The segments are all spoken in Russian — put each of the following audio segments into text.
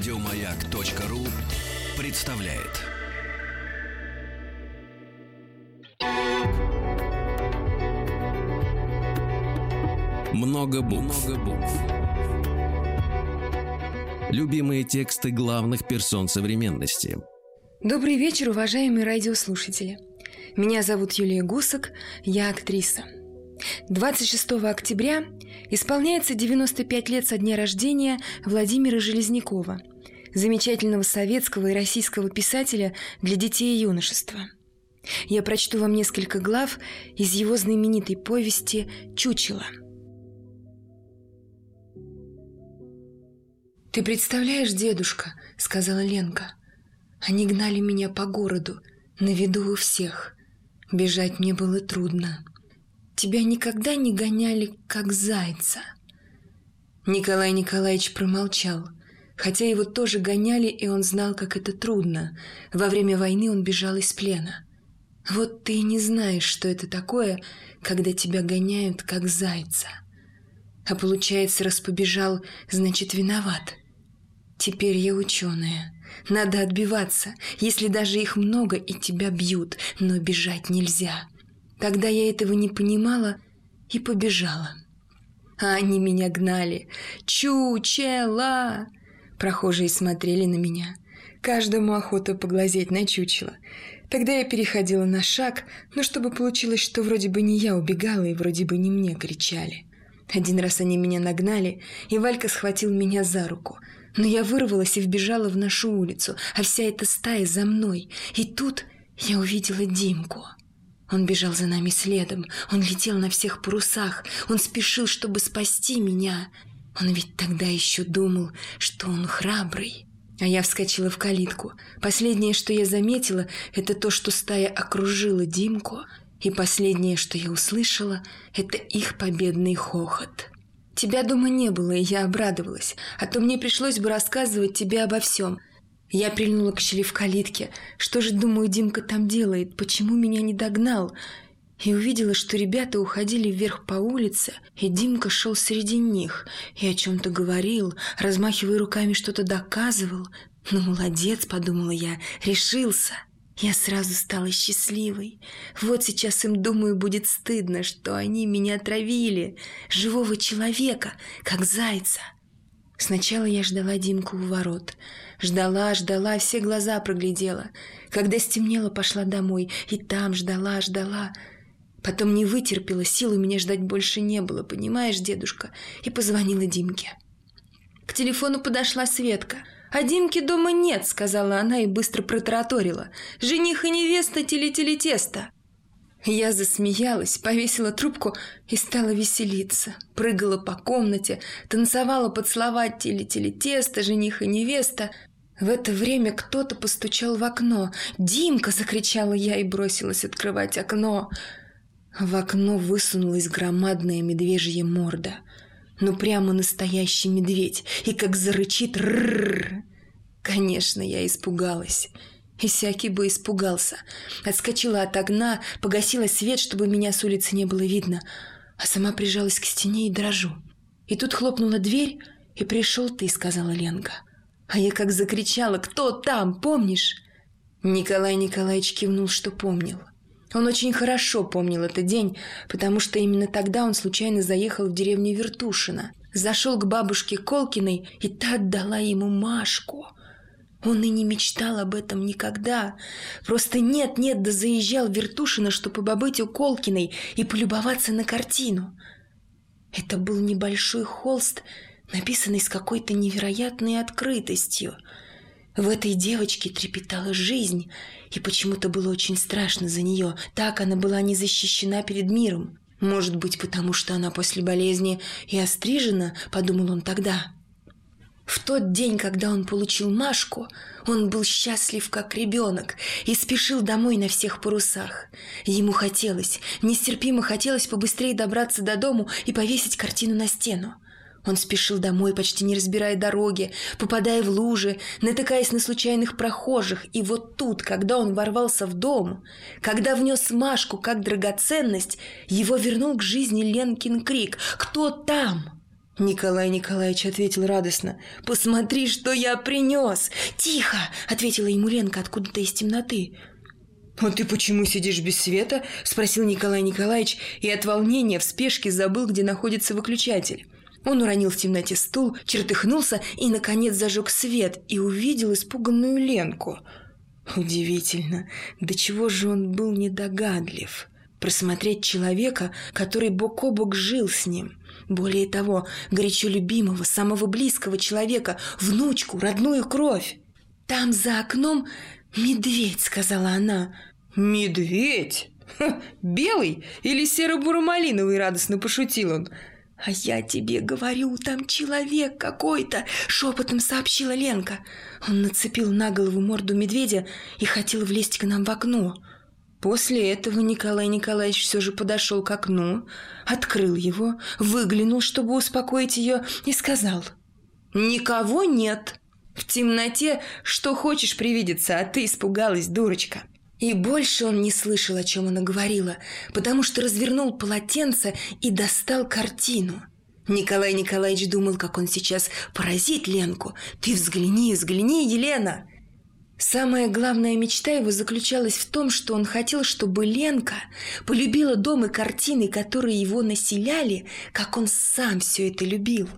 Радиомаяк.ру представляет. Много букв. Много букв. Любимые тексты главных персон современности. Добрый вечер, уважаемые радиослушатели. Меня зовут Юлия Гусак, я актриса. 26 октября исполняется 95 лет со дня рождения Владимира Железнякова, замечательного советского и российского писателя для детей и юношества. Я прочту вам несколько глав из его знаменитой повести «Чучело». «Ты представляешь, дедушка», — сказала Ленка, — «они гнали меня по городу, на виду у всех. Бежать мне было трудно. Тебя никогда не гоняли, как зайца?» Николай Николаевич промолчал, хотя его тоже гоняли, и он знал, как это трудно. Во время войны он бежал из плена. Вот ты и не знаешь, что это такое, когда тебя гоняют, как зайца. А получается, раз побежал, значит, виноват. Теперь я ученая. Надо отбиваться, если даже их много и тебя бьют, но бежать нельзя. Когда я этого не понимала и побежала. А они меня гнали. Чучела! Прохожие смотрели на меня. Каждому охота поглазеть на чучело. Тогда я переходила на шаг, но чтобы получилось, что вроде бы не я убегала и вроде бы не мне кричали. Один раз они меня нагнали, и Валька схватил меня за руку. Но я вырвалась и вбежала в нашу улицу, а вся эта стая за мной. И тут я увидела Димку. Он бежал за нами следом, он летел на всех парусах, он спешил, чтобы спасти меня. Он ведь тогда еще думал, что он храбрый. А я вскочила в калитку. Последнее, что я заметила, это то, что стая окружила Димку, и последнее, что я услышала, это их победный хохот. Тебя дома не было, и я обрадовалась, а то мне пришлось бы рассказывать тебе обо всем. Я прильнула к щели в калитке. Что же, думаю, Димка там делает? Почему меня не догнал? И увидела, что ребята уходили вверх по улице, и Димка шел среди них и о чем-то говорил, размахивая руками что-то доказывал. Ну, молодец, подумала я, решился. Я сразу стала счастливой. Вот сейчас им, думаю, будет стыдно, что они меня отравили. Живого человека, как зайца. Сначала я ждала Димку у ворот. Ждала, ждала, все глаза проглядела. Когда стемнело, пошла домой. И там ждала, ждала. Потом не вытерпела, сил у меня ждать больше не было, понимаешь, дедушка? И позвонила Димке. К телефону подошла Светка – «А Димки дома нет», — сказала она и быстро протараторила. «Жених и невеста телетели тесто». Я засмеялась, повесила трубку и стала веселиться. Прыгала по комнате, танцевала под слова «телетели тесто», «жених и невеста». В это время кто-то постучал в окно. «Димка!» — закричала я и бросилась открывать окно. В окно высунулась громадная медвежья морда — ну прямо настоящий медведь, и как зарычит рррр. Конечно, я испугалась. И всякий бы испугался. Отскочила от окна, погасила свет, чтобы меня с улицы не было видно, а сама прижалась к стене и дрожу. И тут хлопнула дверь, и пришел ты, сказала Ленка. А я как закричала, кто там, помнишь? Николай Николаевич кивнул, что помнил. Он очень хорошо помнил этот день, потому что именно тогда он случайно заехал в деревню Вертушино, зашел к бабушке Колкиной, и та отдала ему Машку. Он и не мечтал об этом никогда. Просто нет-нет, да заезжал в Вертушино, чтобы побыть у Колкиной и полюбоваться на картину. Это был небольшой холст, написанный с какой-то невероятной открытостью – в этой девочке трепетала жизнь, и почему-то было очень страшно за нее. Так она была не защищена перед миром. Может быть, потому что она после болезни и острижена, подумал он тогда. В тот день, когда он получил Машку, он был счастлив как ребенок и спешил домой на всех парусах. Ему хотелось, нестерпимо хотелось побыстрее добраться до дому и повесить картину на стену. Он спешил домой, почти не разбирая дороги, попадая в лужи, натыкаясь на случайных прохожих. И вот тут, когда он ворвался в дом, когда внес Машку как драгоценность, его вернул к жизни Ленкин крик «Кто там?». Николай Николаевич ответил радостно. «Посмотри, что я принес!» «Тихо!» – ответила ему Ленка откуда-то из темноты. «А ты почему сидишь без света?» – спросил Николай Николаевич и от волнения в спешке забыл, где находится выключатель. Он уронил в темноте стул, чертыхнулся и, наконец, зажег свет и увидел испуганную Ленку. Удивительно, до чего же он был недогадлив. Просмотреть человека, который бок о бок жил с ним. Более того, горячо любимого, самого близкого человека, внучку, родную кровь. «Там за окном медведь», — сказала она. «Медведь? Ха, белый или серо-буро-малиновый?» — радостно пошутил он. «А я тебе говорю, там человек какой-то!» — шепотом сообщила Ленка. Он нацепил на голову морду медведя и хотел влезть к нам в окно. После этого Николай Николаевич все же подошел к окну, открыл его, выглянул, чтобы успокоить ее, и сказал «Никого нет. В темноте что хочешь привидеться, а ты испугалась, дурочка». И больше он не слышал, о чем она говорила, потому что развернул полотенце и достал картину. Николай Николаевич думал, как он сейчас поразит Ленку. «Ты взгляни, взгляни, Елена!» Самая главная мечта его заключалась в том, что он хотел, чтобы Ленка полюбила дом и картины, которые его населяли, как он сам все это любил.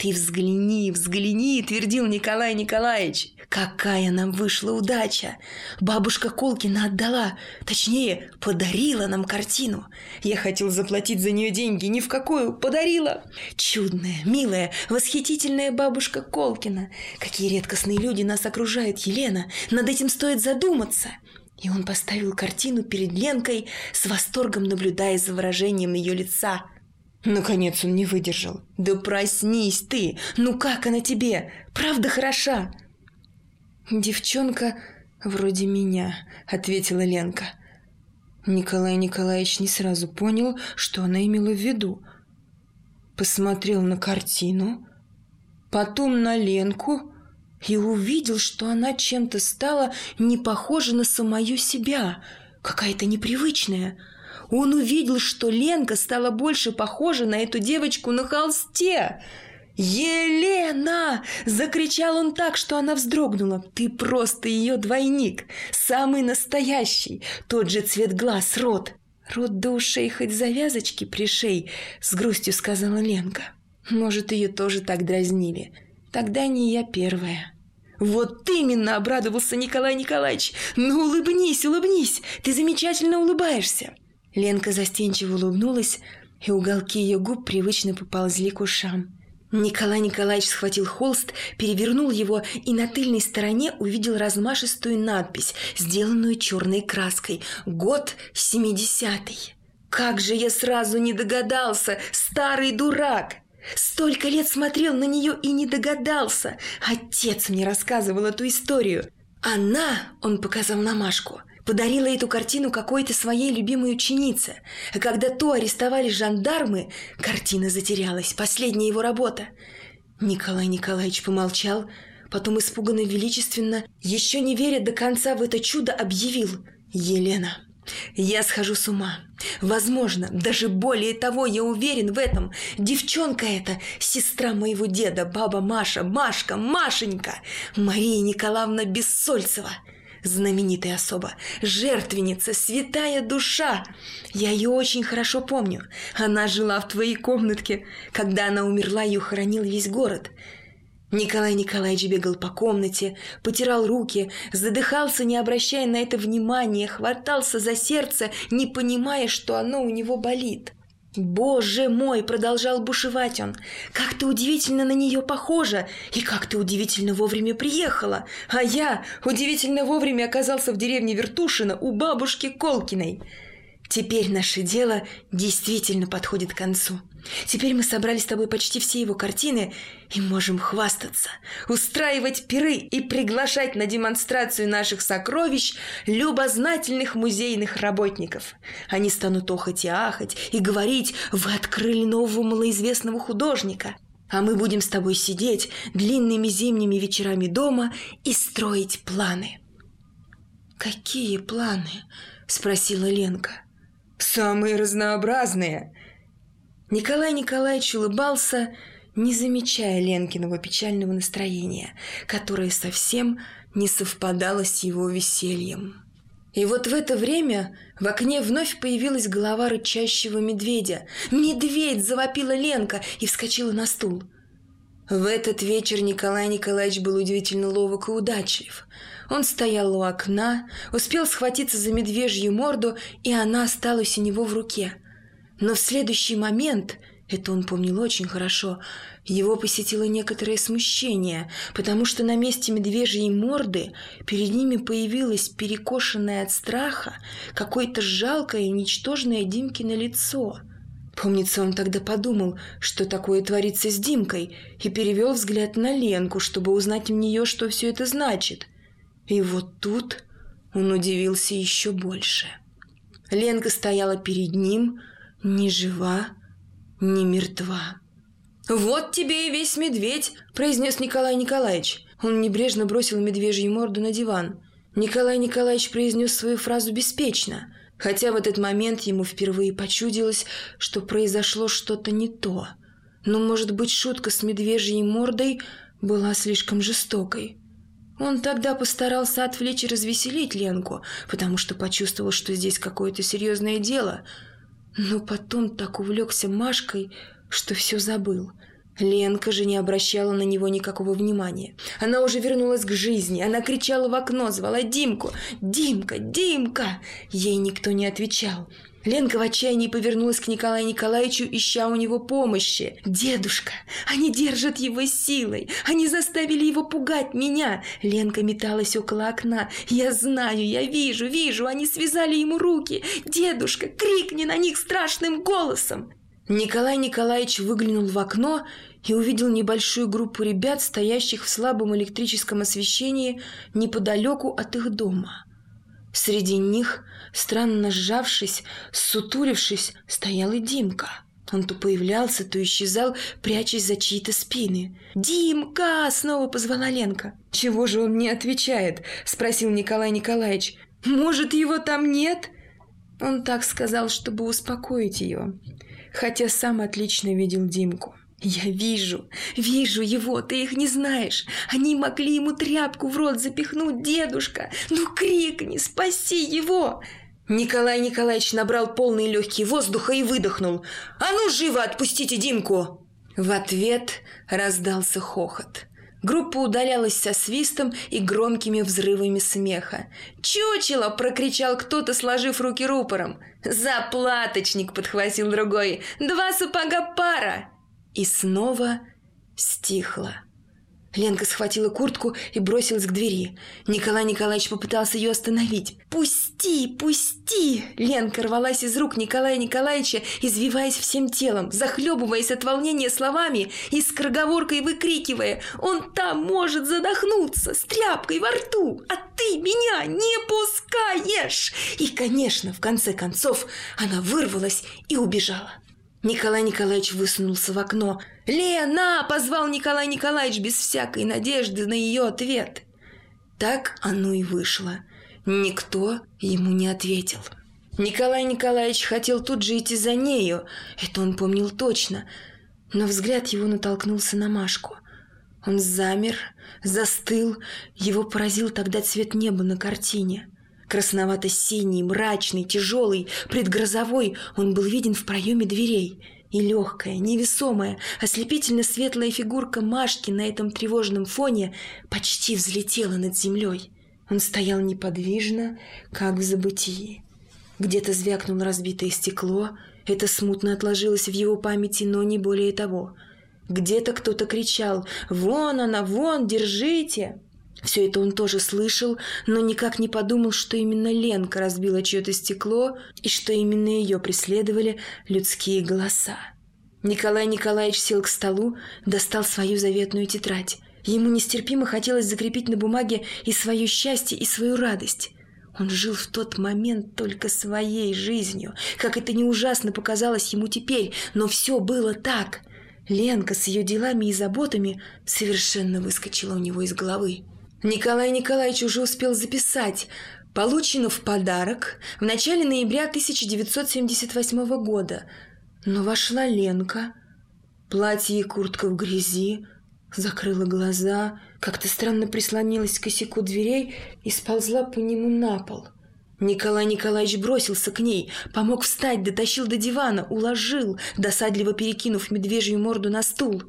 «Ты взгляни, взгляни!» – твердил Николай Николаевич. «Какая нам вышла удача! Бабушка Колкина отдала, точнее, подарила нам картину. Я хотел заплатить за нее деньги, ни в какую, подарила. Чудная, милая, восхитительная бабушка Колкина. Какие редкостные люди нас окружают, Елена. Над этим стоит задуматься». И он поставил картину перед Ленкой, с восторгом наблюдая за выражением ее лица – Наконец он не выдержал. «Да проснись ты! Ну как она тебе? Правда хороша?» «Девчонка вроде меня», — ответила Ленка. Николай Николаевич не сразу понял, что она имела в виду. Посмотрел на картину, потом на Ленку и увидел, что она чем-то стала не похожа на самую себя, какая-то непривычная — он увидел, что Ленка стала больше похожа на эту девочку на холсте. «Елена!» – закричал он так, что она вздрогнула. «Ты просто ее двойник, самый настоящий, тот же цвет глаз, рот». «Рот до ушей хоть завязочки пришей», – с грустью сказала Ленка. «Может, ее тоже так дразнили. Тогда не я первая». «Вот именно!» – обрадовался Николай Николаевич. «Ну, улыбнись, улыбнись! Ты замечательно улыбаешься!» Ленка застенчиво улыбнулась, и уголки ее губ привычно поползли к ушам. Николай Николаевич схватил холст, перевернул его и на тыльной стороне увидел размашистую надпись, сделанную черной краской «Год семидесятый». «Как же я сразу не догадался, старый дурак!» Столько лет смотрел на нее и не догадался. Отец мне рассказывал эту историю. Она, он показал на Машку, подарила эту картину какой-то своей любимой ученице. А когда ту арестовали жандармы, картина затерялась, последняя его работа. Николай Николаевич помолчал, потом испуганно величественно, еще не веря до конца в это чудо, объявил «Елена, я схожу с ума. Возможно, даже более того, я уверен в этом. Девчонка эта, сестра моего деда, баба Маша, Машка, Машенька, Мария Николаевна Бессольцева – знаменитая особа, жертвенница, святая душа. Я ее очень хорошо помню. Она жила в твоей комнатке. Когда она умерла, ее хоронил весь город. Николай Николаевич бегал по комнате, потирал руки, задыхался, не обращая на это внимания, хватался за сердце, не понимая, что оно у него болит. «Боже мой!» – продолжал бушевать он. «Как ты удивительно на нее похожа! И как ты удивительно вовремя приехала! А я удивительно вовремя оказался в деревне Вертушина у бабушки Колкиной!» Теперь наше дело действительно подходит к концу. Теперь мы собрали с тобой почти все его картины и можем хвастаться, устраивать пиры и приглашать на демонстрацию наших сокровищ любознательных музейных работников. Они станут охать и ахать и говорить «Вы открыли нового малоизвестного художника». А мы будем с тобой сидеть длинными зимними вечерами дома и строить планы. «Какие планы?» – спросила Ленка. Самые разнообразные. Николай Николаевич улыбался не замечая Ленкиного печального настроения, которое совсем не совпадало с его весельем. И вот в это время в окне вновь появилась голова рычащего медведя. «Медведь!» – завопила Ленка и вскочила на стул. В этот вечер Николай Николаевич был удивительно ловок и удачлив. Он стоял у окна, успел схватиться за медвежью морду, и она осталась у него в руке. Но в следующий момент это он помнил очень хорошо. Его посетило некоторое смущение, потому что на месте медвежьей морды перед ними появилось перекошенное от страха какое-то жалкое и ничтожное Димкино лицо. Помнится, он тогда подумал, что такое творится с Димкой, и перевел взгляд на Ленку, чтобы узнать у нее, что все это значит. И вот тут он удивился еще больше. Ленка стояла перед ним, ни жива, не мертва. «Вот тебе и весь медведь!» – произнес Николай Николаевич. Он небрежно бросил медвежью морду на диван. Николай Николаевич произнес свою фразу беспечно, хотя в этот момент ему впервые почудилось, что произошло что-то не то. Но, может быть, шутка с медвежьей мордой была слишком жестокой. Он тогда постарался отвлечь и развеселить Ленку, потому что почувствовал, что здесь какое-то серьезное дело – но потом так увлекся Машкой, что все забыл. Ленка же не обращала на него никакого внимания. Она уже вернулась к жизни. Она кричала в окно, звала Димку. «Димка! Димка!» Ей никто не отвечал. Ленка в отчаянии повернулась к Николаю Николаевичу, ища у него помощи. «Дедушка! Они держат его силой! Они заставили его пугать меня!» Ленка металась около окна. «Я знаю, я вижу, вижу! Они связали ему руки! Дедушка, крикни на них страшным голосом!» Николай Николаевич выглянул в окно и увидел небольшую группу ребят, стоящих в слабом электрическом освещении неподалеку от их дома. Среди них, странно сжавшись, сутурившись, стоял и Димка. Он то появлялся, то исчезал, прячась за чьи-то спины. «Димка!» — снова позвала Ленка. «Чего же он не отвечает?» — спросил Николай Николаевич. «Может, его там нет?» Он так сказал, чтобы успокоить ее, хотя сам отлично видел Димку. «Я вижу, вижу его, ты их не знаешь. Они могли ему тряпку в рот запихнуть, дедушка. Ну крикни, спаси его!» Николай Николаевич набрал полные легкие воздуха и выдохнул. «А ну, живо отпустите Димку!» В ответ раздался хохот. Группа удалялась со свистом и громкими взрывами смеха. «Чучело!» – прокричал кто-то, сложив руки рупором. «Заплаточник!» – подхватил другой. «Два сапога пара!» И снова стихло. Ленка схватила куртку и бросилась к двери. Николай Николаевич попытался ее остановить. «Пусти, пусти!» Ленка рвалась из рук Николая Николаевича, извиваясь всем телом, захлебываясь от волнения словами и скороговоркой выкрикивая «Он там может задохнуться с тряпкой во рту, а ты меня не пускаешь!» И, конечно, в конце концов она вырвалась и убежала. Николай Николаевич высунулся в окно. «Лена!» – позвал Николай Николаевич без всякой надежды на ее ответ. Так оно и вышло. Никто ему не ответил. Николай Николаевич хотел тут же идти за нею, это он помнил точно, но взгляд его натолкнулся на Машку. Он замер, застыл, его поразил тогда цвет неба на картине – Красновато-синий, мрачный, тяжелый, предгрозовой, он был виден в проеме дверей. И легкая, невесомая, ослепительно светлая фигурка Машки на этом тревожном фоне почти взлетела над землей. Он стоял неподвижно, как в забытии. Где-то звякнуло разбитое стекло, это смутно отложилось в его памяти, но не более того. Где-то кто-то кричал «Вон она, вон, держите!» Все это он тоже слышал, но никак не подумал, что именно Ленка разбила чье-то стекло и что именно ее преследовали людские голоса. Николай Николаевич сел к столу, достал свою заветную тетрадь. Ему нестерпимо хотелось закрепить на бумаге и свое счастье, и свою радость. Он жил в тот момент только своей жизнью, как это не ужасно показалось ему теперь, но все было так. Ленка с ее делами и заботами совершенно выскочила у него из головы. Николай Николаевич уже успел записать «Получено в подарок в начале ноября 1978 года». Но вошла Ленка, Платье и куртка в грязи, закрыла глаза, как-то странно прислонилась к косяку дверей и сползла по нему на пол. Николай Николаевич бросился к ней, помог встать, дотащил до дивана, уложил, досадливо перекинув медвежью морду на стул.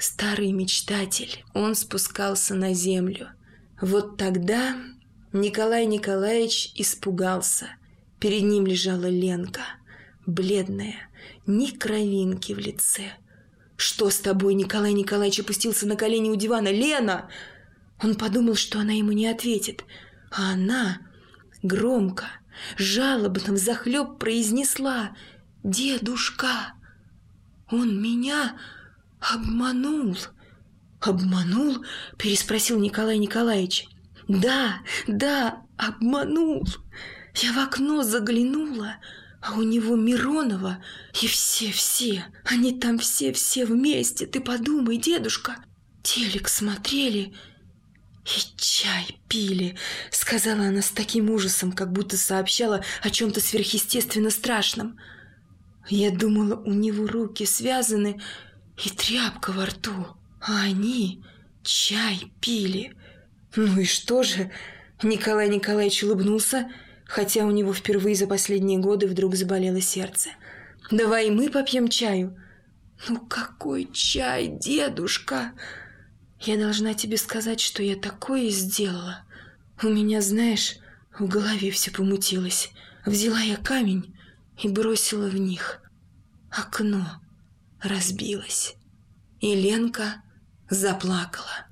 Старый мечтатель, он спускался на землю. Вот тогда Николай Николаевич испугался. Перед ним лежала Ленка, бледная, ни кровинки в лице. «Что с тобой?» Николай Николаевич опустился на колени у дивана. «Лена!» Он подумал, что она ему не ответит. А она громко, жалобно, взахлеб произнесла «Дедушка, он меня обманул». «Обманул?» – переспросил Николай Николаевич. «Да, да, обманул. Я в окно заглянула, а у него Миронова и все-все. Они там все-все вместе. Ты подумай, дедушка. Телек смотрели и чай пили, сказала она с таким ужасом, как будто сообщала о чем-то сверхъестественно страшном. Я думала, у него руки связаны и тряпка во рту, а они чай пили. Ну и что же? Николай Николаевич улыбнулся хотя у него впервые за последние годы вдруг заболело сердце. «Давай мы попьем чаю». «Ну какой чай, дедушка?» «Я должна тебе сказать, что я такое сделала. У меня, знаешь, в голове все помутилось. Взяла я камень и бросила в них. Окно разбилось. И Ленка заплакала.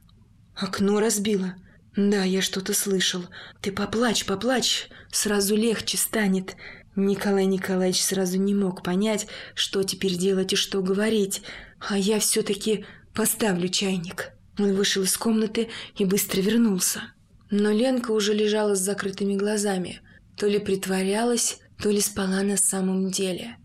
Окно разбило. Да, я что-то слышал. Ты поплачь, поплачь, сразу легче станет. Николай Николаевич сразу не мог понять, что теперь делать и что говорить. А я все-таки поставлю чайник. Он вышел из комнаты и быстро вернулся. Но Ленка уже лежала с закрытыми глазами. То ли притворялась, то ли спала на самом деле.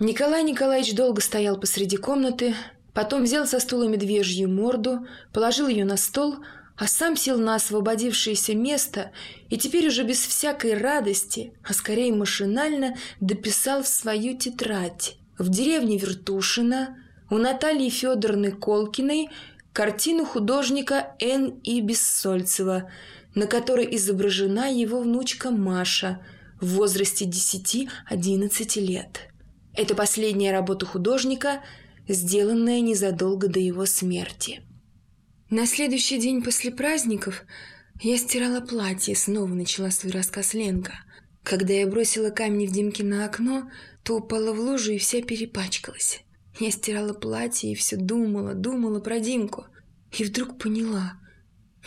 Николай Николаевич долго стоял посреди комнаты, потом взял со стула медвежью морду, положил ее на стол, а сам сел на освободившееся место и теперь уже без всякой радости, а скорее машинально дописал в свою тетрадь. В деревне Вертушина у Натальи Федоровны Колкиной картину художника Н. И. Бессольцева, на которой изображена его внучка Маша в возрасте 10-11 лет. Это последняя работа художника, сделанная незадолго до его смерти. На следующий день после праздников я стирала платье, снова начала свой рассказ Ленка. Когда я бросила камни в Димки на окно, то упала в лужу и вся перепачкалась. Я стирала платье и все думала, думала про Димку. И вдруг поняла,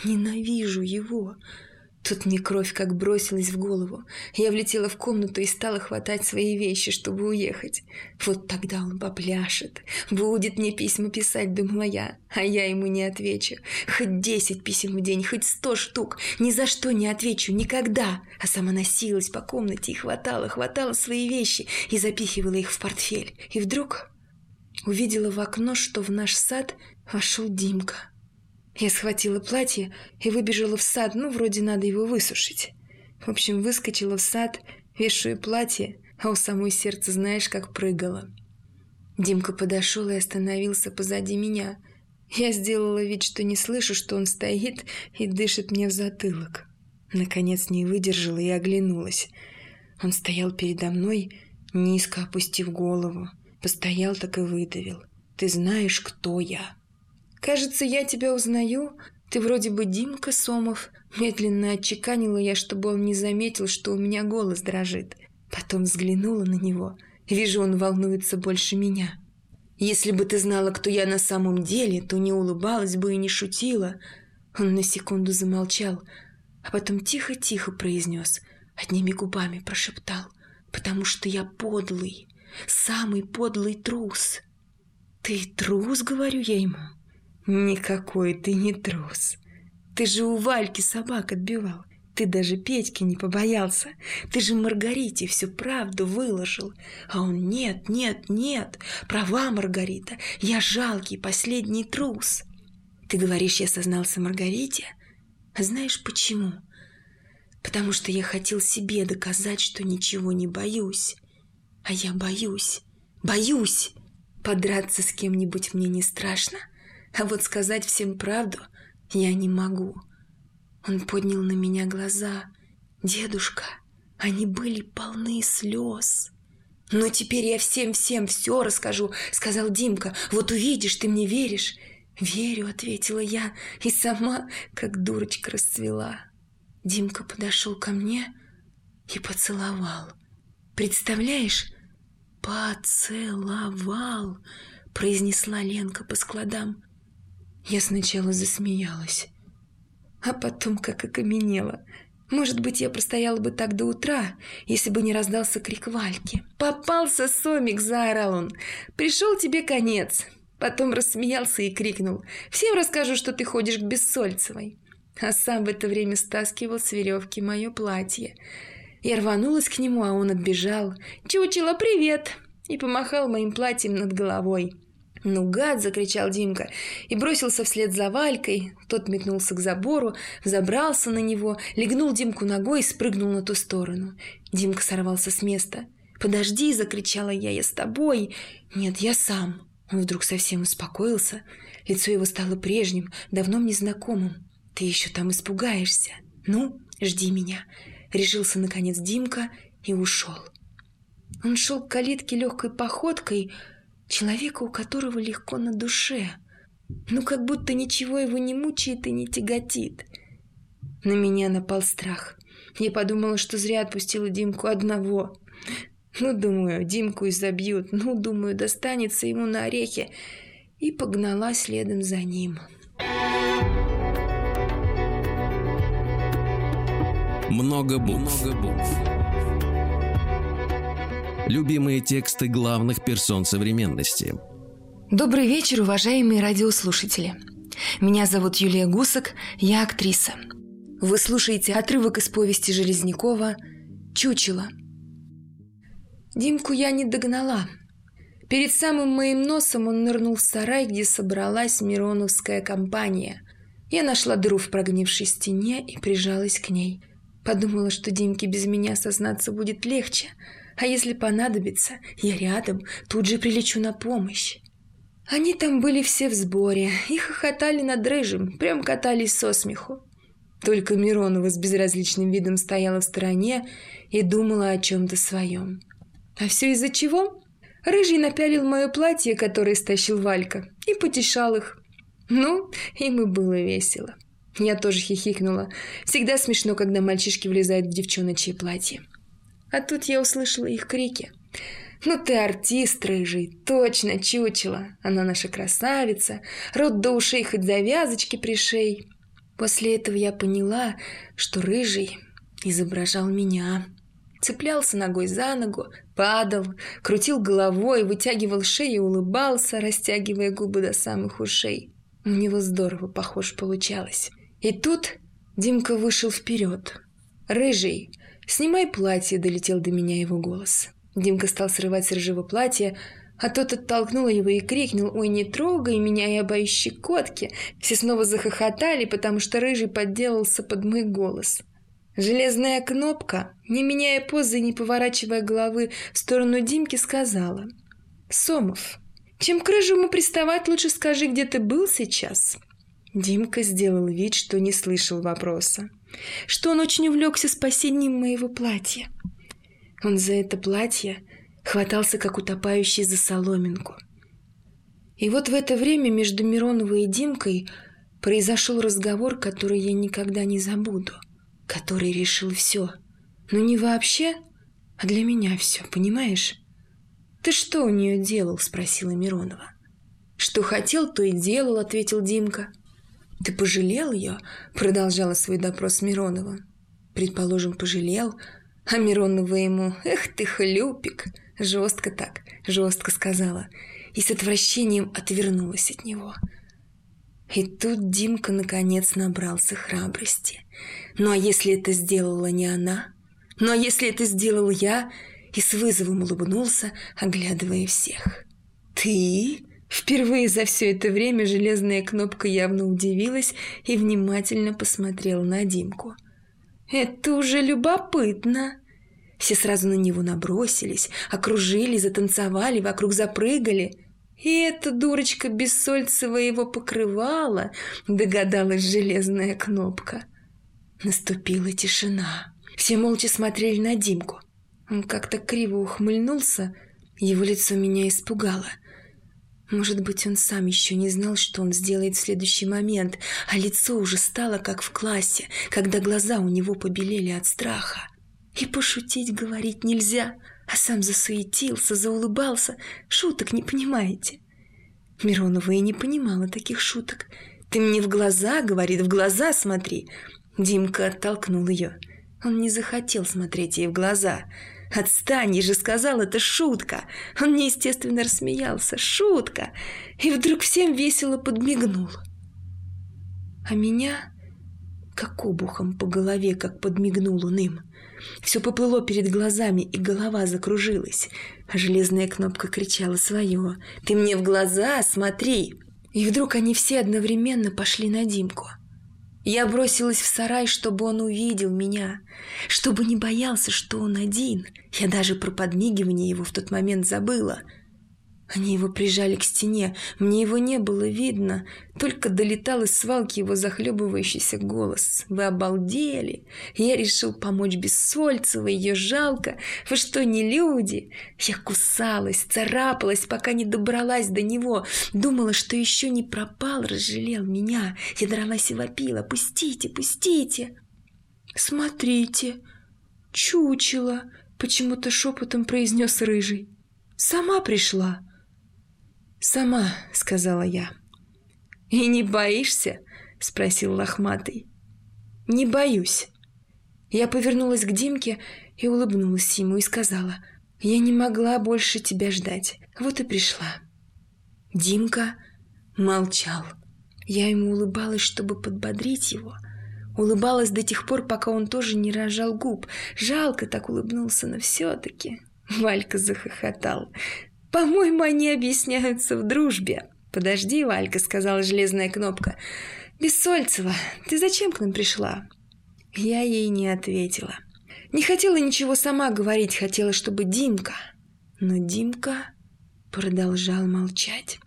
ненавижу его. Тут мне кровь как бросилась в голову. Я влетела в комнату и стала хватать свои вещи, чтобы уехать. Вот тогда он попляшет. Будет мне письма писать, думала я. А я ему не отвечу. Хоть десять писем в день, хоть сто штук. Ни за что не отвечу, никогда. А сама носилась по комнате и хватала, хватала свои вещи и запихивала их в портфель. И вдруг увидела в окно, что в наш сад вошел Димка. Я схватила платье и выбежала в сад, ну, вроде надо его высушить. В общем, выскочила в сад, вешаю платье, а у самой сердце знаешь, как прыгало. Димка подошел и остановился позади меня. Я сделала вид, что не слышу, что он стоит и дышит мне в затылок. Наконец не выдержала и оглянулась. Он стоял передо мной, низко опустив голову. Постоял так и выдавил. «Ты знаешь, кто я?» «Кажется, я тебя узнаю. Ты вроде бы Димка Сомов». Медленно отчеканила я, чтобы он не заметил, что у меня голос дрожит. Потом взглянула на него. Вижу, он волнуется больше меня. «Если бы ты знала, кто я на самом деле, то не улыбалась бы и не шутила». Он на секунду замолчал, а потом тихо-тихо произнес, одними губами прошептал, «Потому что я подлый, самый подлый трус». «Ты трус?» — говорю я ему. Никакой ты не трус. Ты же у Вальки собак отбивал. Ты даже Петьки не побоялся. Ты же Маргарите всю правду выложил. А он нет, нет, нет. Права, Маргарита. Я жалкий последний трус. Ты говоришь, я сознался Маргарите? А знаешь почему? Потому что я хотел себе доказать, что ничего не боюсь. А я боюсь. Боюсь. Подраться с кем-нибудь мне не страшно, а вот сказать всем правду я не могу. Он поднял на меня глаза. «Дедушка, они были полны слез». «Но теперь я всем-всем все расскажу», — сказал Димка. «Вот увидишь, ты мне веришь». «Верю», — ответила я, и сама, как дурочка, расцвела. Димка подошел ко мне и поцеловал. «Представляешь, поцеловал», — произнесла Ленка по складам. Я сначала засмеялась, а потом как окаменела. Может быть, я простояла бы так до утра, если бы не раздался крик Вальки. «Попался, Сомик!» – заорал он. «Пришел тебе конец!» Потом рассмеялся и крикнул. «Всем расскажу, что ты ходишь к Бессольцевой!» А сам в это время стаскивал с веревки мое платье. Я рванулась к нему, а он отбежал. «Чучело, привет!» и помахал моим платьем над головой. «Ну, гад!» – закричал Димка и бросился вслед за Валькой. Тот метнулся к забору, взобрался на него, легнул Димку ногой и спрыгнул на ту сторону. Димка сорвался с места. «Подожди!» – закричала я. «Я с тобой!» «Нет, я сам!» Он вдруг совсем успокоился. Лицо его стало прежним, давно мне знакомым. «Ты еще там испугаешься!» «Ну, жди меня!» Решился, наконец, Димка и ушел. Он шел к калитке легкой походкой, человека, у которого легко на душе. Ну, как будто ничего его не мучает и не тяготит. На меня напал страх. Я подумала, что зря отпустила Димку одного. Ну, думаю, Димку изобьют. Ну, думаю, достанется ему на орехи. И погнала следом за ним. Много букв. Много букв. Любимые тексты главных персон современности. Добрый вечер, уважаемые радиослушатели. Меня зовут Юлия Гусак, я актриса. Вы слушаете отрывок из повести Железнякова «Чучело». Димку я не догнала. Перед самым моим носом он нырнул в сарай, где собралась Мироновская компания. Я нашла дыру в прогнившей стене и прижалась к ней. Подумала, что Димке без меня сознаться будет легче – а если понадобится, я рядом, тут же прилечу на помощь. Они там были все в сборе и хохотали над рыжим, прям катались со смеху. Только Миронова с безразличным видом стояла в стороне и думала о чем-то своем. А все из-за чего? Рыжий напялил мое платье, которое стащил Валька, и потешал их. Ну, им и было весело. Я тоже хихикнула. Всегда смешно, когда мальчишки влезают в девчоночье платье. А тут я услышала их крики. «Ну ты артист, рыжий, точно чучело. Она наша красавица, рот до ушей хоть завязочки пришей». После этого я поняла, что рыжий изображал меня. Цеплялся ногой за ногу, падал, крутил головой, вытягивал шею и улыбался, растягивая губы до самых ушей. У него здорово похож получалось. И тут Димка вышел вперед. Рыжий, «Снимай платье», — долетел до меня его голос. Димка стал срывать с рыжего платья, а тот оттолкнул его и крикнул «Ой, не трогай меня, я боюсь щекотки!» Все снова захохотали, потому что рыжий подделался под мой голос. Железная кнопка, не меняя позы и не поворачивая головы в сторону Димки, сказала «Сомов, чем к рыжему приставать, лучше скажи, где ты был сейчас?» Димка сделал вид, что не слышал вопроса что он очень увлекся спасением моего платья. Он за это платье хватался, как утопающий за соломинку. И вот в это время между Мироновой и Димкой произошел разговор, который я никогда не забуду, который решил все. Но не вообще, а для меня все, понимаешь? «Ты что у нее делал?» – спросила Миронова. «Что хотел, то и делал», – ответил Димка. «Ты пожалел ее?» – продолжала свой допрос Миронова. «Предположим, пожалел, а Миронова ему «Эх ты, хлюпик!» Жестко так, жестко сказала и с отвращением отвернулась от него. И тут Димка наконец набрался храбрости. Ну а если это сделала не она? Ну а если это сделал я? И с вызовом улыбнулся, оглядывая всех. «Ты?» Впервые за все это время железная кнопка явно удивилась и внимательно посмотрела на Димку. «Это уже любопытно!» Все сразу на него набросились, окружили, затанцевали, вокруг запрыгали. И эта дурочка Бессольцева его покрывала, догадалась железная кнопка. Наступила тишина. Все молча смотрели на Димку. Он как-то криво ухмыльнулся, его лицо меня испугало. Может быть, он сам еще не знал, что он сделает в следующий момент, а лицо уже стало как в классе, когда глаза у него побелели от страха. И пошутить говорить нельзя, а сам засуетился, заулыбался. Шуток не понимаете. Миронова и не понимала таких шуток. «Ты мне в глаза, — говорит, — в глаза смотри!» Димка оттолкнул ее. Он не захотел смотреть ей в глаза. «Отстань, я же сказал, это шутка!» Он неестественно рассмеялся. «Шутка!» И вдруг всем весело подмигнул. А меня как обухом по голове, как подмигнул он им. Все поплыло перед глазами, и голова закружилась. А железная кнопка кричала свое. «Ты мне в глаза смотри!» И вдруг они все одновременно пошли на Димку – я бросилась в сарай, чтобы он увидел меня, чтобы не боялся, что он один. Я даже про подмигивание его в тот момент забыла – они его прижали к стене. Мне его не было видно. Только долетал из свалки его захлебывающийся голос. «Вы обалдели!» Я решил помочь Бессольцевой. Ее жалко. Вы что, не люди? Я кусалась, царапалась, пока не добралась до него. Думала, что еще не пропал, разжалел меня. Я дралась и вопила. «Пустите, пустите!» «Смотрите! Чучело!» Почему-то шепотом произнес Рыжий. «Сама пришла!» «Сама», — сказала я. «И не боишься?» — спросил лохматый. «Не боюсь». Я повернулась к Димке и улыбнулась ему и сказала, «Я не могла больше тебя ждать, вот и пришла». Димка молчал. Я ему улыбалась, чтобы подбодрить его. Улыбалась до тех пор, пока он тоже не рожал губ. Жалко так улыбнулся, но все-таки... Валька захохотал. По-моему, они объясняются в дружбе. Подожди, Валька, сказала железная кнопка. Бессольцева, ты зачем к нам пришла? Я ей не ответила. Не хотела ничего сама говорить, хотела, чтобы Димка. Но Димка продолжал молчать.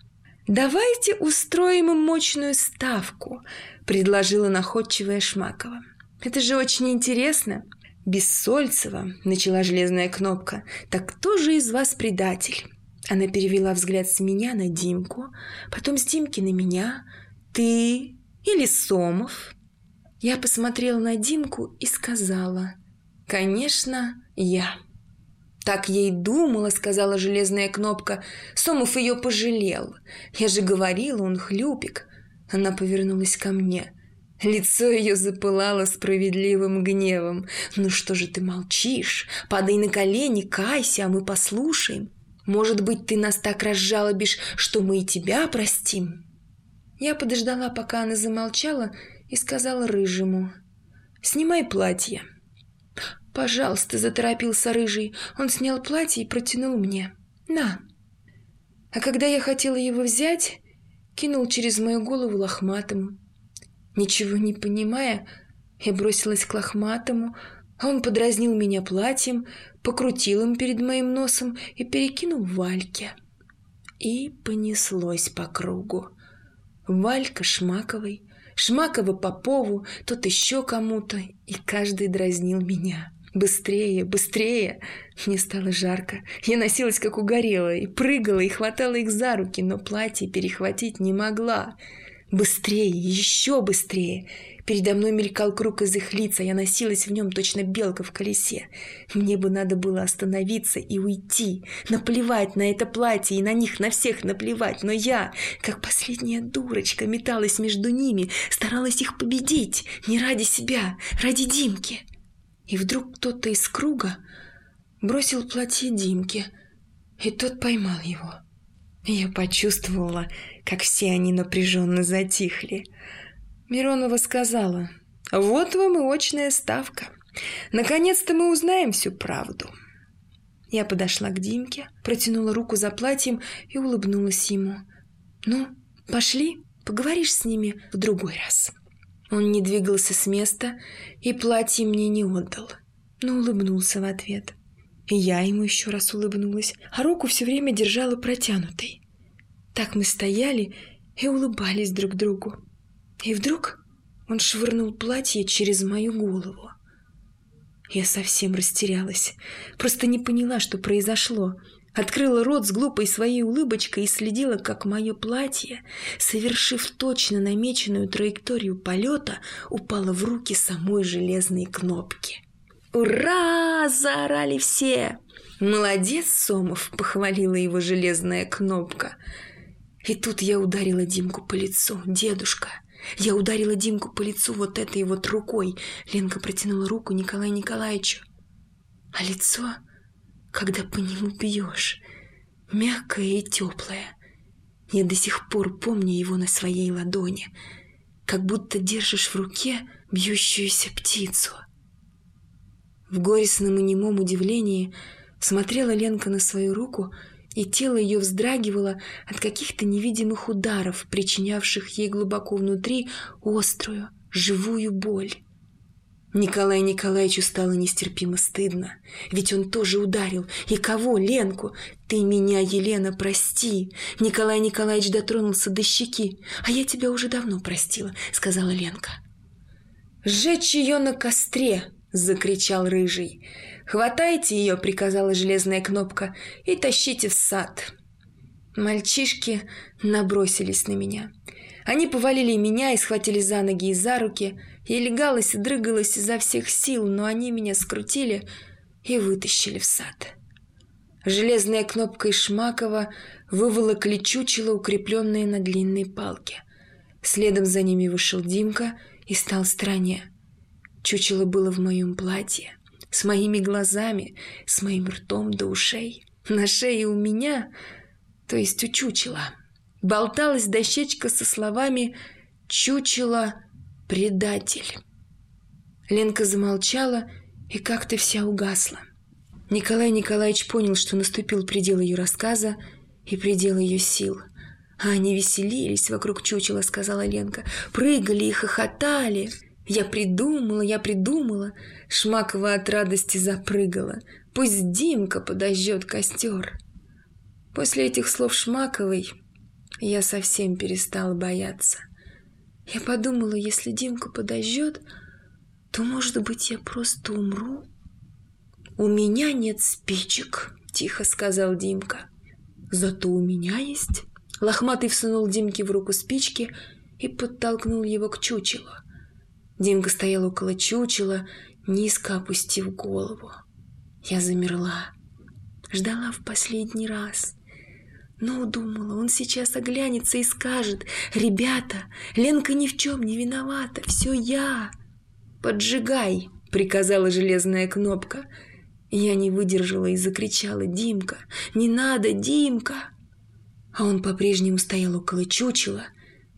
«Давайте устроим им мощную ставку», — предложила находчивая Шмакова. «Это же очень интересно». «Бессольцева», — начала железная кнопка, — «так кто же из вас предатель?» Она перевела взгляд с меня на Димку, потом с Димки на меня. «Ты или Сомов?» Я посмотрела на Димку и сказала. «Конечно, я». «Так ей думала», — сказала железная кнопка. «Сомов ее пожалел. Я же говорила, он хлюпик». Она повернулась ко мне. Лицо ее запылало справедливым гневом. «Ну что же ты молчишь? Падай на колени, кайся, а мы послушаем». Может быть, ты нас так разжалобишь, что мы и тебя простим?» Я подождала, пока она замолчала, и сказала Рыжему. «Снимай платье». «Пожалуйста», — заторопился Рыжий. Он снял платье и протянул мне. «На». А когда я хотела его взять, кинул через мою голову лохматому. Ничего не понимая, я бросилась к лохматому, он подразнил меня платьем, покрутил им перед моим носом и перекинул Вальке. И понеслось по кругу. Валька Шмаковой, Шмакова Попову, тот еще кому-то, и каждый дразнил меня. Быстрее, быстрее! Мне стало жарко. Я носилась, как угорелая, и прыгала, и хватала их за руки, но платье перехватить не могла. Быстрее, еще быстрее! Передо мной мелькал круг из их лица, я носилась в нем точно белка в колесе. Мне бы надо было остановиться и уйти, наплевать на это платье и на них, на всех наплевать, но я, как последняя дурочка, металась между ними, старалась их победить, не ради себя, ради Димки. И вдруг кто-то из круга бросил платье Димке, и тот поймал его. Я почувствовала, как все они напряженно затихли. Миронова сказала, «Вот вам и очная ставка. Наконец-то мы узнаем всю правду». Я подошла к Димке, протянула руку за платьем и улыбнулась ему. «Ну, пошли, поговоришь с ними в другой раз». Он не двигался с места и платье мне не отдал, но улыбнулся в ответ. И я ему еще раз улыбнулась, а руку все время держала протянутой. Так мы стояли и улыбались друг другу. И вдруг он швырнул платье через мою голову. Я совсем растерялась, просто не поняла, что произошло. Открыла рот с глупой своей улыбочкой и следила, как мое платье, совершив точно намеченную траекторию полета, упало в руки самой железной кнопки. «Ура!» – заорали все. «Молодец, Сомов!» – похвалила его железная кнопка. И тут я ударила Димку по лицу. «Дедушка!» Я ударила Димку по лицу вот этой вот рукой. Ленка протянула руку Николаю Николаевичу. А лицо, когда по нему бьешь, мягкое и теплое. Я до сих пор помню его на своей ладони, как будто держишь в руке бьющуюся птицу. В горестном и немом удивлении смотрела Ленка на свою руку и тело ее вздрагивало от каких-то невидимых ударов, причинявших ей глубоко внутри острую, живую боль. Николаю Николаевичу стало нестерпимо стыдно, ведь он тоже ударил. И кого? Ленку. Ты меня, Елена, прости. Николай Николаевич дотронулся до щеки. А я тебя уже давно простила, сказала Ленка. Сжечь ее на костре, закричал рыжий. «Хватайте ее!» — приказала железная кнопка. «И тащите в сад!» Мальчишки набросились на меня. Они повалили меня и схватили за ноги и за руки. Я легалась и дрыгалась изо всех сил, но они меня скрутили и вытащили в сад. Железная кнопка из Шмакова выволокли чучело, укрепленное на длинной палке. Следом за ними вышел Димка и стал в стороне. Чучело было в моем платье с моими глазами, с моим ртом до ушей. На шее у меня, то есть у чучела, болталась дощечка со словами «Чучело – предатель». Ленка замолчала и как-то вся угасла. Николай Николаевич понял, что наступил предел ее рассказа и предел ее сил. А они веселились вокруг чучела, сказала Ленка, прыгали и хохотали. Я придумала, я придумала. Шмакова от радости запрыгала. Пусть Димка подожжет костер. После этих слов Шмаковой я совсем перестала бояться. Я подумала, если Димка подожжет, то, может быть, я просто умру. «У меня нет спичек», — тихо сказал Димка. «Зато у меня есть». Лохматый всунул Димке в руку спички и подтолкнул его к чучелу. Димка стоял около чучела, низко опустив голову. Я замерла, ждала в последний раз. Но думала, он сейчас оглянется и скажет, «Ребята, Ленка ни в чем не виновата, все я!» «Поджигай!» — приказала железная кнопка. Я не выдержала и закричала, «Димка, не надо, Димка!» А он по-прежнему стоял около чучела.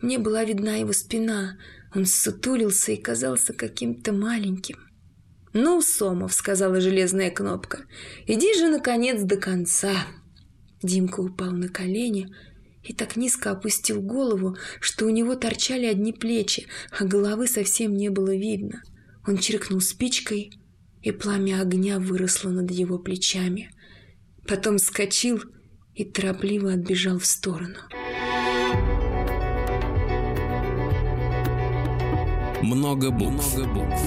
Мне была видна его спина — он сутулился и казался каким-то маленьким. «Ну, Сомов», — сказала железная кнопка, — «иди же, наконец, до конца». Димка упал на колени и так низко опустил голову, что у него торчали одни плечи, а головы совсем не было видно. Он чиркнул спичкой, и пламя огня выросло над его плечами. Потом вскочил и торопливо отбежал в сторону. Много букв. Много букв.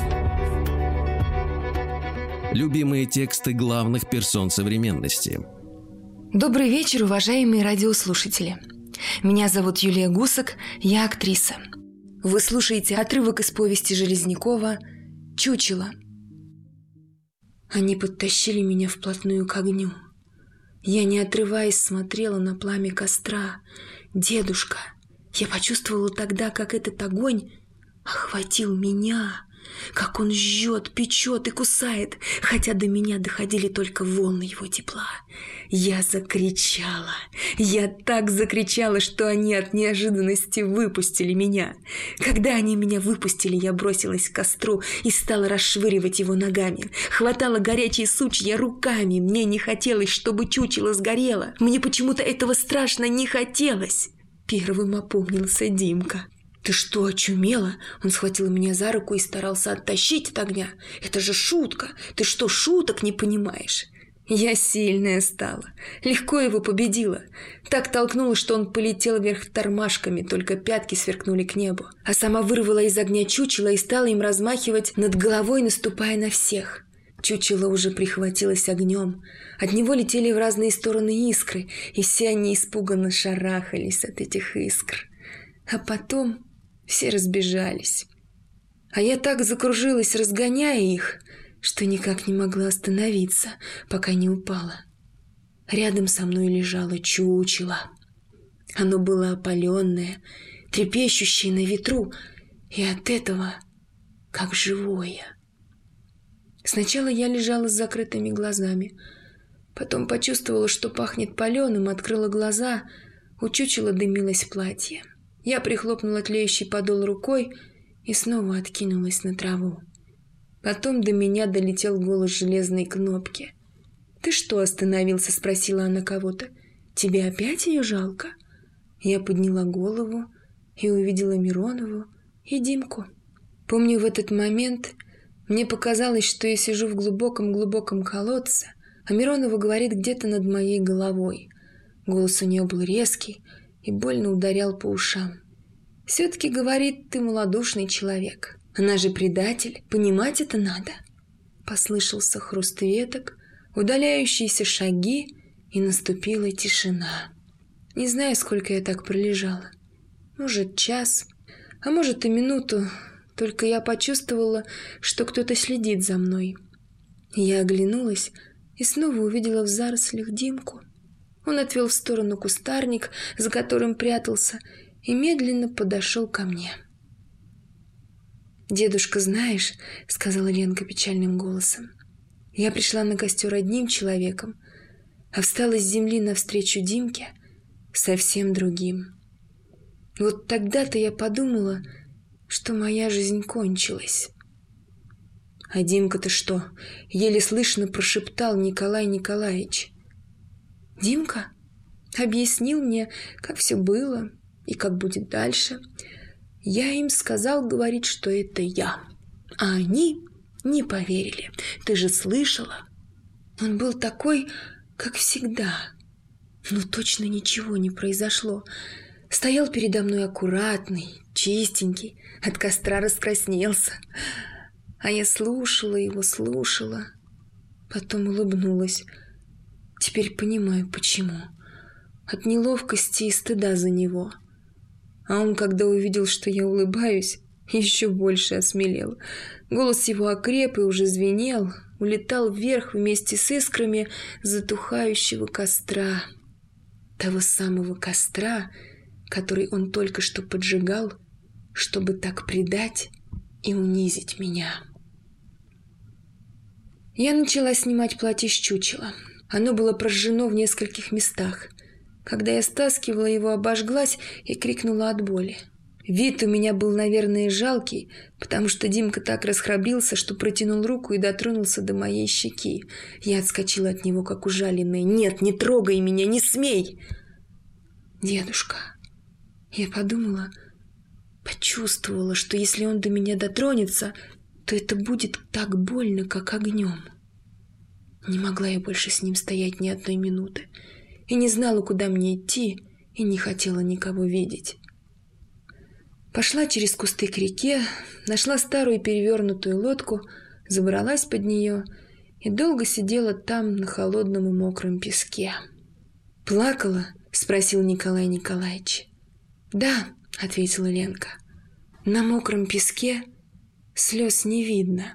Любимые тексты главных персон современности. Добрый вечер, уважаемые радиослушатели. Меня зовут Юлия Гусак, я актриса. Вы слушаете отрывок из повести Железнякова «Чучело». Они подтащили меня вплотную к огню. Я, не отрываясь, смотрела на пламя костра. «Дедушка!» Я почувствовала тогда, как этот огонь охватил меня, как он жжет, печет и кусает, хотя до меня доходили только волны его тепла. Я закричала. Я так закричала, что они от неожиданности выпустили меня. Когда они меня выпустили, я бросилась к костру и стала расшвыривать его ногами. Хватала горячие сучья руками. Мне не хотелось, чтобы чучело сгорело. Мне почему-то этого страшно не хотелось. Первым опомнился Димка. «Ты что, очумела?» Он схватил меня за руку и старался оттащить от огня. «Это же шутка! Ты что, шуток не понимаешь?» Я сильная стала, легко его победила. Так толкнула, что он полетел вверх тормашками, только пятки сверкнули к небу. А сама вырвала из огня чучело и стала им размахивать над головой, наступая на всех. Чучело уже прихватилось огнем. От него летели в разные стороны искры, и все они испуганно шарахались от этих искр. А потом все разбежались. А я так закружилась, разгоняя их, что никак не могла остановиться, пока не упала. Рядом со мной лежало чучело. Оно было опаленное, трепещущее на ветру, и от этого как живое. Сначала я лежала с закрытыми глазами, потом почувствовала, что пахнет паленым, открыла глаза, у чучела дымилось платье. Я прихлопнула тлеющий подол рукой и снова откинулась на траву. Потом до меня долетел голос железной кнопки. «Ты что остановился?» – спросила она кого-то. «Тебе опять ее жалко?» Я подняла голову и увидела Миронову и Димку. Помню, в этот момент мне показалось, что я сижу в глубоком-глубоком колодце, а Миронова говорит где-то над моей головой. Голос у нее был резкий и больно ударял по ушам. «Все-таки, говорит, ты малодушный человек. Она же предатель, понимать это надо. Послышался хруст веток, удаляющиеся шаги, и наступила тишина. Не знаю, сколько я так пролежала. Может, час, а может и минуту, только я почувствовала, что кто-то следит за мной. Я оглянулась и снова увидела в зарослях Димку. Он отвел в сторону кустарник, за которым прятался, и медленно подошел ко мне. «Дедушка, знаешь, — сказала Ленка печальным голосом, — я пришла на костер одним человеком, а встала с земли навстречу Димке совсем другим. Вот тогда-то я подумала, что моя жизнь кончилась». «А Димка-то что?» — еле слышно прошептал Николай Николаевич. «Димка объяснил мне, как все было и как будет дальше». Я им сказал, говорить, что это я. А они не поверили. Ты же слышала? Он был такой, как всегда. Но точно ничего не произошло. Стоял передо мной аккуратный, чистенький, от костра раскраснелся. А я слушала его, слушала. Потом улыбнулась. Теперь понимаю, почему. От неловкости и стыда за него – а он, когда увидел, что я улыбаюсь, еще больше осмелел. Голос его окреп и уже звенел, улетал вверх вместе с искрами затухающего костра. Того самого костра, который он только что поджигал, чтобы так предать и унизить меня. Я начала снимать платье с чучела. Оно было прожжено в нескольких местах – когда я стаскивала его, обожглась и крикнула от боли. Вид у меня был, наверное, жалкий, потому что Димка так расхрабрился, что протянул руку и дотронулся до моей щеки. Я отскочила от него, как ужаленная. «Нет, не трогай меня, не смей!» «Дедушка!» Я подумала, почувствовала, что если он до меня дотронется, то это будет так больно, как огнем. Не могла я больше с ним стоять ни одной минуты и не знала, куда мне идти, и не хотела никого видеть. Пошла через кусты к реке, нашла старую перевернутую лодку, забралась под нее и долго сидела там на холодном и мокром песке. «Плакала?» — спросил Николай Николаевич. «Да», — ответила Ленка. «На мокром песке слез не видно».